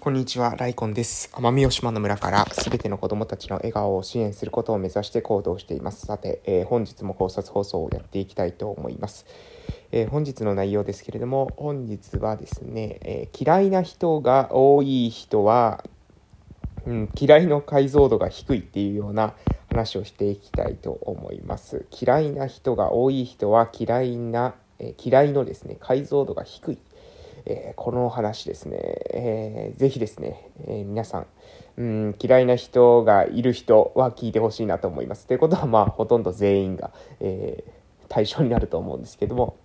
こんにちは、ライコンです。奄美大島の村からすべての子供たちの笑顔を支援することを目指して行動しています。さて、えー、本日も考察放送をやっていきたいと思います。えー、本日の内容ですけれども、本日はですね、えー、嫌いな人が多い人は、うん、嫌いの解像度が低いっていうような話をしていきたいと思います。嫌いな人が多い人は嫌いな、え嫌いのですね、解像度が低い。えー、この話ですね、えー、ぜひですね、えー、皆さん、うん、嫌いな人がいる人は聞いてほしいなと思います。ということは、まあ、ほとんど全員が、え、対象になると思うんですけども、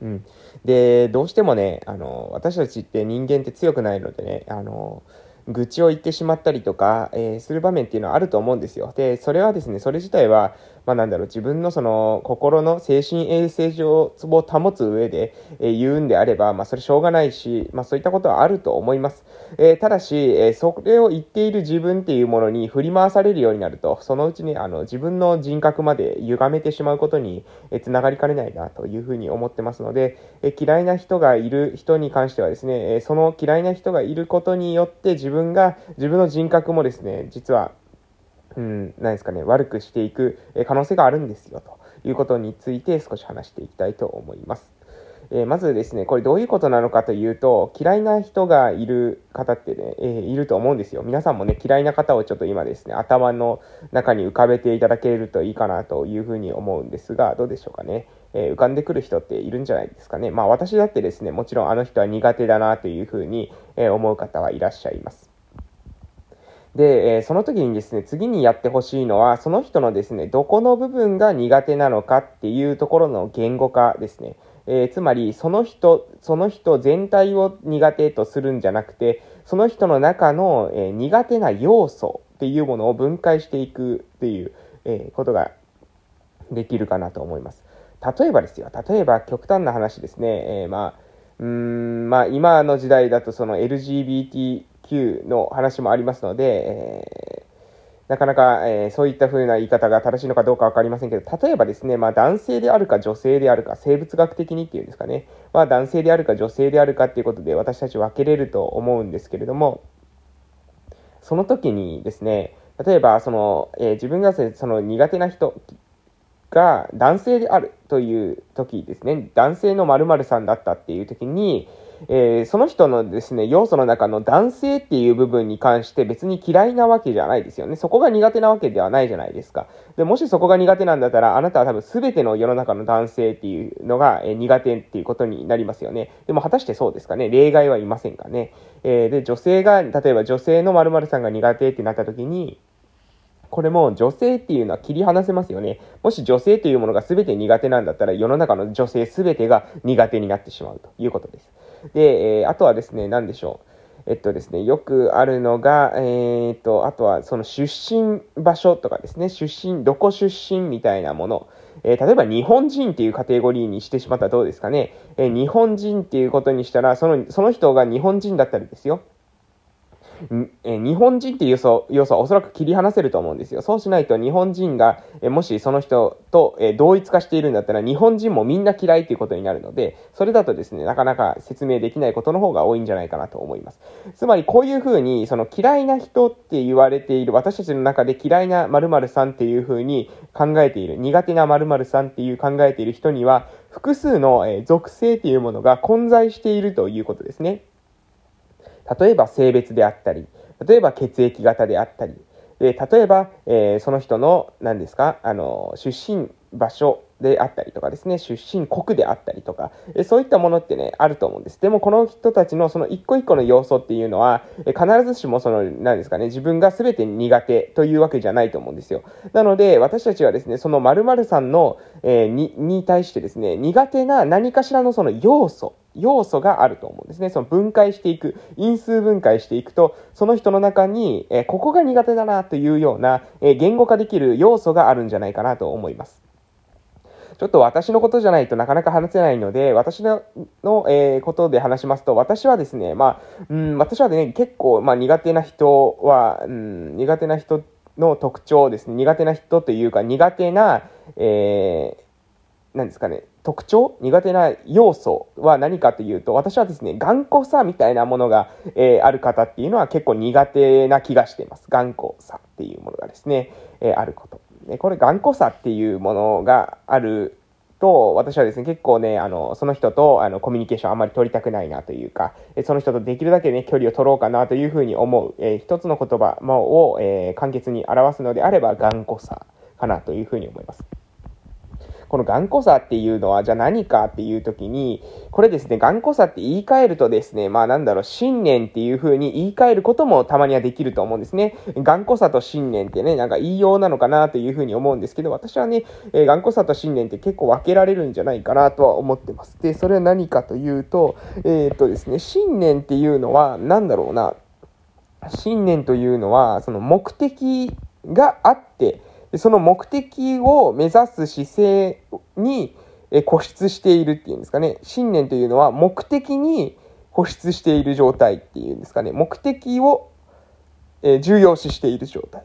うん、で、どうしてもね、あの、私たちって人間って強くないのでね、あの、愚痴を言ってしまったりとか、えー、する場面っていうのはあると思うんですよ。で、それはですね、それ自体は、まあなんだろう、自分のその心の精神衛生上を保つ上で、えー、言うんであれば、まあそれしょうがないし、まあそういったことはあると思います。えー、ただし、えそれを言っている自分っていうものに振り回されるようになると、そのうちにあの自分の人格まで歪めてしまうことに、えつながりかねないなというふうに思ってますので、え嫌いな人がいる人に関してはですね、えその嫌いな人がいることによって自分が、自分の人格もですね、実はうん、何ですかね、悪くしていく可能性があるんですよ、ということについて少し話していきたいと思います。えー、まずですね、これどういうことなのかというと、嫌いな人がいる方ってね、えー、いると思うんですよ。皆さんもね、嫌いな方をちょっと今ですね、頭の中に浮かべていただけるといいかなというふうに思うんですが、どうでしょうかね。えー、浮かんでくる人っているんじゃないですかね。まあ私だってですね、もちろんあの人は苦手だなというふうに思う方はいらっしゃいます。で、えその時にですね、次にやってほしいのは、その人のですね、どこの部分が苦手なのかっていうところの言語化ですね。えー、つまり、その人、その人全体を苦手とするんじゃなくて、その人の中の、えー、苦手な要素っていうものを分解していくっていう、えー、ことができるかなと思います。例えばですよ、例えば極端な話ですね、えまあ、うん、まあ今の時代だとその LGBT の話もありますので、えー、なかなか、えー、そういった風な言い方が正しいのかどうかわかりませんけど、例えばですね、まあ男性であるか女性であるか、生物学的にっていうんですかね、まあ男性であるか女性であるかっていうことで私たち分けれると思うんですけれども、その時にですね、例えばその、えー、自分がその苦手な人が男性であるという時ですね、男性の〇〇さんだったっていう時に、えー、その人のですね、要素の中の男性っていう部分に関して別に嫌いなわけじゃないですよね。そこが苦手なわけではないじゃないですか。で、もしそこが苦手なんだったら、あなたは多分全ての世の中の男性っていうのが、えー、苦手っていうことになりますよね。でも果たしてそうですかね例外はいませんかね。えー、で、女性が、例えば女性の〇〇さんが苦手ってなった時に、これも女性っていうのは切り離せますよね。もし女性というものが全て苦手なんだったら世の中の女性全てが苦手になってしまうということです。で、えー、あとはですね、何でしょう。えっとですね、よくあるのが、えー、っと、あとはその出身場所とかですね、出身、どこ出身みたいなもの。えー、例えば日本人っていうカテゴリーにしてしまったらどうですかね。えー、日本人っていうことにしたら、その、その人が日本人だったりですよ。え日本人っていう要素はおそらく切り離せると思うんですよ。そうしないと日本人が、えもしその人と、え同一化しているんだったら日本人もみんな嫌いっていうことになるので、それだとですね、なかなか説明できないことの方が多いんじゃないかなと思います。つまりこういうふうに、その嫌いな人って言われている、私たちの中で嫌いな〇〇さんっていうふうに考えている、苦手な〇〇さんっていう考えている人には、複数の、え属性っていうものが混在しているということですね。例えば性別であったり、例えば血液型であったり、で例えば、えー、その人の、何ですか、あの、出身場所であったりとかですね、出身国であったりとか、えそういったものってね、あると思うんです。でもこの人たちのその一個一個の要素っていうのは、え必ずしもその、何ですかね、自分が全て苦手というわけじゃないと思うんですよ。なので、私たちはですね、その〇〇さんの、えー、に、に対してですね、苦手な何かしらのその要素、要素があると思うんですね。その分解していく、因数分解していくと、その人の中に、えここが苦手だなというような、え言語化できる要素があるんじゃないかなと思います。ちょっと私のことじゃないとなかなか話せないので、私の、えー、ことで話しますと、私はですね、まあ、うん、私はね、結構、まあ、苦手な人は、うん、苦手な人の特徴ですね、苦手な人というか、苦手な、えー、なんですかね、特徴、苦手な要素は何かというと、私はですね、頑固さみたいなものが、えー、ある方っていうのは結構苦手な気がしています。頑固さっていうものがですね、えー、あること。これ頑固さっていうものがあると、私はですね、結構ね、あの、その人と、あの、コミュニケーションあんまり取りたくないなというか、その人とできるだけね、距離を取ろうかなというふうに思う、えー、一つの言葉を、えー、簡潔に表すのであれば、頑固さかなというふうに思います。この頑固さっていうのは、じゃあ何かっていう時に、これですね、頑固さって言い換えるとですね、まあなんだろう、信念っていう風に言い換えることもたまにはできると思うんですね。頑固さと信念ってね、なんか言いようなのかなという風に思うんですけど、私はね、えー、頑固さと信念って結構分けられるんじゃないかなとは思ってます。で、それは何かというと、えー、っとですね、信念っていうのは、なんだろうな、信念というのは、その目的があって、その目的を目指す姿勢に固執しているっていうんですかね。信念というのは目的に固執している状態っていうんですかね。目的を重要視している状態。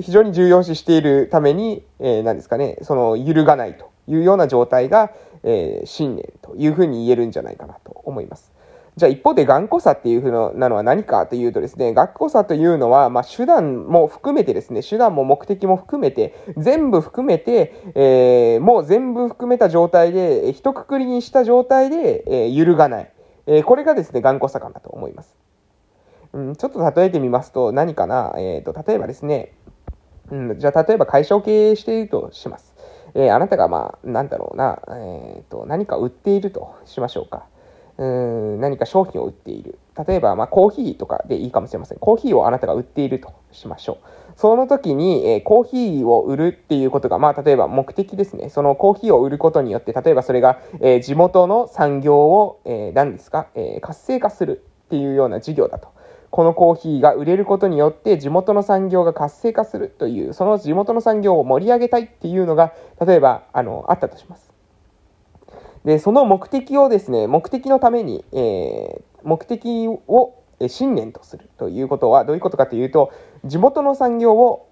非常に重要視しているために、え、何ですかね、その揺るがないというような状態が、信念というふうに言えるんじゃないかなと思います。じゃあ一方で頑固さっていうふうなのは何かというとですね、頑固さというのは、まあ手段も含めてですね、手段も目的も含めて、全部含めて、えー、もう全部含めた状態で、一括りにした状態で、えー、揺るがない。えー、これがですね、頑固さかなと思います。うん、ちょっと例えてみますと、何かな、えっ、と、例えばですね、うん、じゃあ例えば会社を経営しているとします。えー、あなたがまあ、なんだろうな、えっ、と、何か売っているとしましょうか。うん何か商品を売っている。例えば、まあ、コーヒーとかでいいかもしれません。コーヒーをあなたが売っているとしましょう。その時に、えー、コーヒーを売るっていうことが、まあ、例えば目的ですね。そのコーヒーを売ることによって、例えばそれが、えー、地元の産業を、えー、何ですか、え活性化するっていうような事業だと。このコーヒーが売れることによって地元の産業が活性化するという、その地元の産業を盛り上げたいっていうのが、例えば、あの、あったとします。で、その目的をですね、目的のために、えー、目的を信念とするということはどういうことかというと、地元の産業を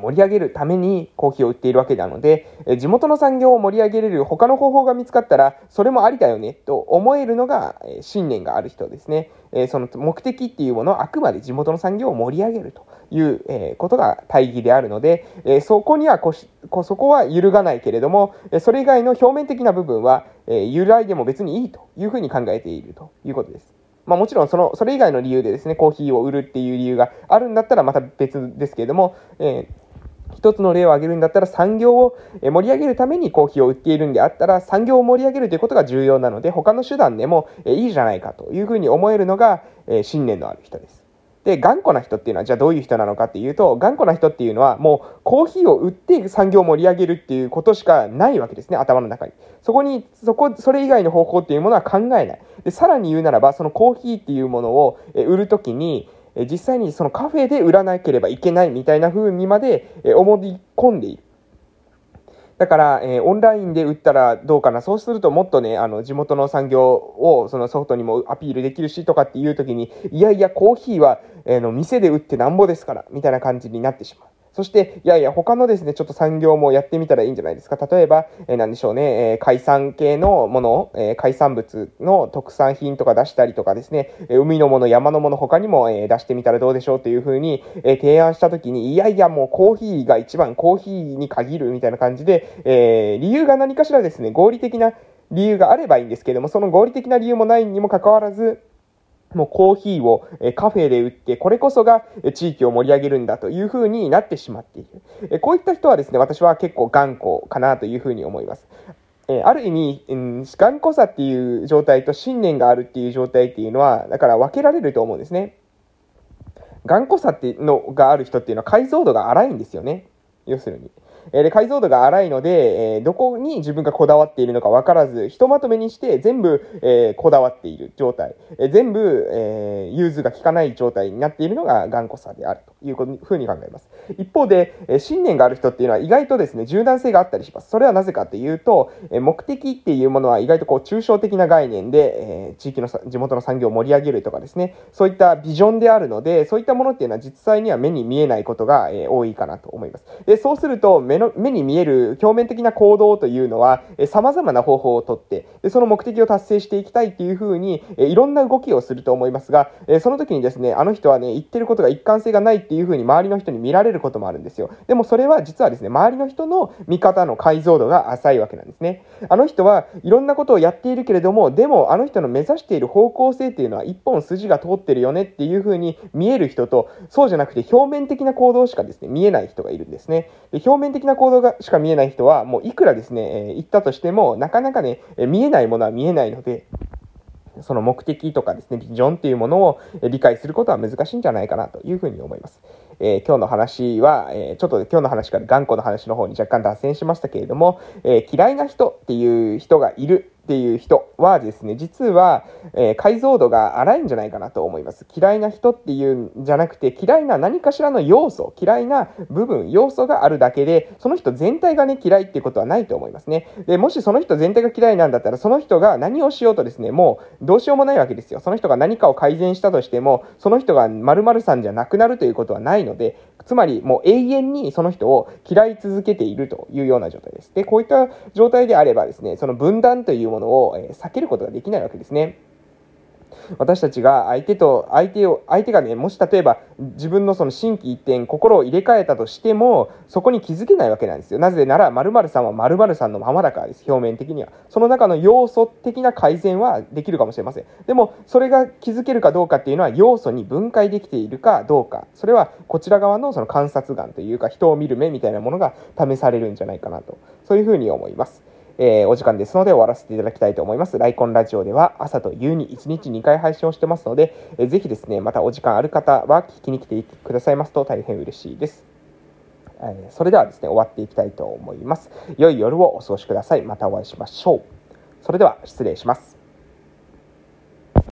盛り上げるためにコーヒーを売っているわけなので、地元の産業を盛り上げれる他の方法が見つかったら、それもありだよねと思えるのが信念がある人ですね。その目的っていうものはあくまで地元の産業を盛り上げるということが大義であるので、そこにはこし、そこは揺るがないけれども、それ以外の表面的な部分は揺らいでも別にいいというふうに考えているということです。まあもちろんその、それ以外の理由でですね、コーヒーを売るっていう理由があるんだったらまた別ですけれども、えー、一つの例を挙げるんだったら産業を盛り上げるためにコーヒーを売っているんであったら産業を盛り上げるということが重要なので他の手段でもいいじゃないかというふうに思えるのが信念のある人です。で、頑固な人っていうのはじゃあどういう人なのかっていうと、頑固な人っていうのはもうコーヒーを売って産業を盛り上げるっていうことしかないわけですね、頭の中に。そこに、そこ、それ以外の方法っていうものは考えない。で、さらに言うならば、そのコーヒーっていうものを売るときに、実際にそのカフェで売らなければいけないみたいな風にまで思い込んでいる。だから、えー、オンラインで売ったらどうかな。そうするともっとね、あの、地元の産業をそのソフトにもアピールできるしとかっていう時に、いやいや、コーヒーは、えー、の、店で売ってなんぼですから、みたいな感じになってしまう。そして、いやいや、他のですね、ちょっと産業もやってみたらいいんじゃないですか。例えば、えー、なんでしょうね、えー、海産系のものを、えー、海産物の特産品とか出したりとかですね、え海のもの、山のもの他にも、え出してみたらどうでしょうというふうに、え提案したときに、いやいや、もうコーヒーが一番、コーヒーに限るみたいな感じで、え理由が何かしらですね、合理的な理由があればいいんですけども、その合理的な理由もないにもかかわらず、もうコーヒーをカフェで売って、これこそが地域を盛り上げるんだというふうになってしまっている。こういった人はですね、私は結構頑固かなというふうに思います。えある意味、頑固さっていう状態と信念があるっていう状態っていうのは、だから分けられると思うんですね。頑固さっていうのがある人っていうのは解像度が荒いんですよね。要するに。えで、解像度が荒いので、えどこに自分がこだわっているのか分からず、ひとまとめにして全部、えこだわっている状態、え全部、え融通が効かない状態になっているのが頑固さであるというふうに考えます。一方で、え信念がある人っていうのは意外とですね、柔軟性があったりします。それはなぜかっていうと、え目的っていうものは意外とこう抽象的な概念で、え地域の地元の産業を盛り上げるとかですね、そういったビジョンであるので、そういったものっていうのは実際には目に見えないことが、え多いかなと思います。で、そうすると、目の、目に見える表面的な行動というのは、えー、様々な方法をとって、でその目的を達成していきたいっていうふうに、えー、いろんな動きをすると思いますが、えー、その時にですね、あの人はね、言ってることが一貫性がないっていうふうに周りの人に見られることもあるんですよ。でもそれは実はですね、周りの人の見方の解像度が浅いわけなんですね。あの人はいろんなことをやっているけれども、でもあの人の目指している方向性っていうのは一本筋が通ってるよねっていうふうに見える人と、そうじゃなくて表面的な行動しかですね、見えない人がいるんですね。で表面的な行動がしか見えない人は、もういくらですね、えー、言ったとしても、なかなかね、え見えないものは見えないので、その目的とかですね、ビジョンっていうものを理解することは難しいんじゃないかなというふうに思います。えー、今日の話は、えー、ちょっと今日の話から頑固な話の方に若干脱線しましたけれども、えー、嫌いな人っていう人がいるっていう人はですね、実は、えー、解像度が荒いんじゃないかなと思います。嫌いな人っていうんじゃなくて、嫌いな何かしらの要素、嫌いな部分、要素があるだけで、その人全体がね、嫌いっていうことはないと思いますね。で、もしその人全体が嫌いなんだったら、その人が何をしようとですね、もうどうしようもないわけですよ。その人が何かを改善したとしても、その人が〇〇さんじゃなくなるということはないので、つまりもう永遠にその人を嫌い続けているというような状態です。で、こういった状態であればですね、その分断というものを避けることができないわけですね。私たちが相手と、相手を、相手がね、もし例えば自分のその心機一転、心を入れ替えたとしても、そこに気づけないわけなんですよ。なぜなら、〇〇さんは〇〇さんのままだからです。表面的には。その中の要素的な改善はできるかもしれません。でも、それが気づけるかどうかっていうのは、要素に分解できているかどうか。それは、こちら側のその観察眼というか、人を見る目みたいなものが試されるんじゃないかなと。そういうふうに思います。えー、お時間ですので終わらせていただきたいと思います。ライコンラジオでは朝と夕に1日2回配信をしてますので、えー、ぜひですね、またお時間ある方は聞きに来てくださいますと大変嬉しいです。えー、それではですね、終わっていきたいと思います。良い夜をお過ごしください。またお会いしましょう。それでは失礼します。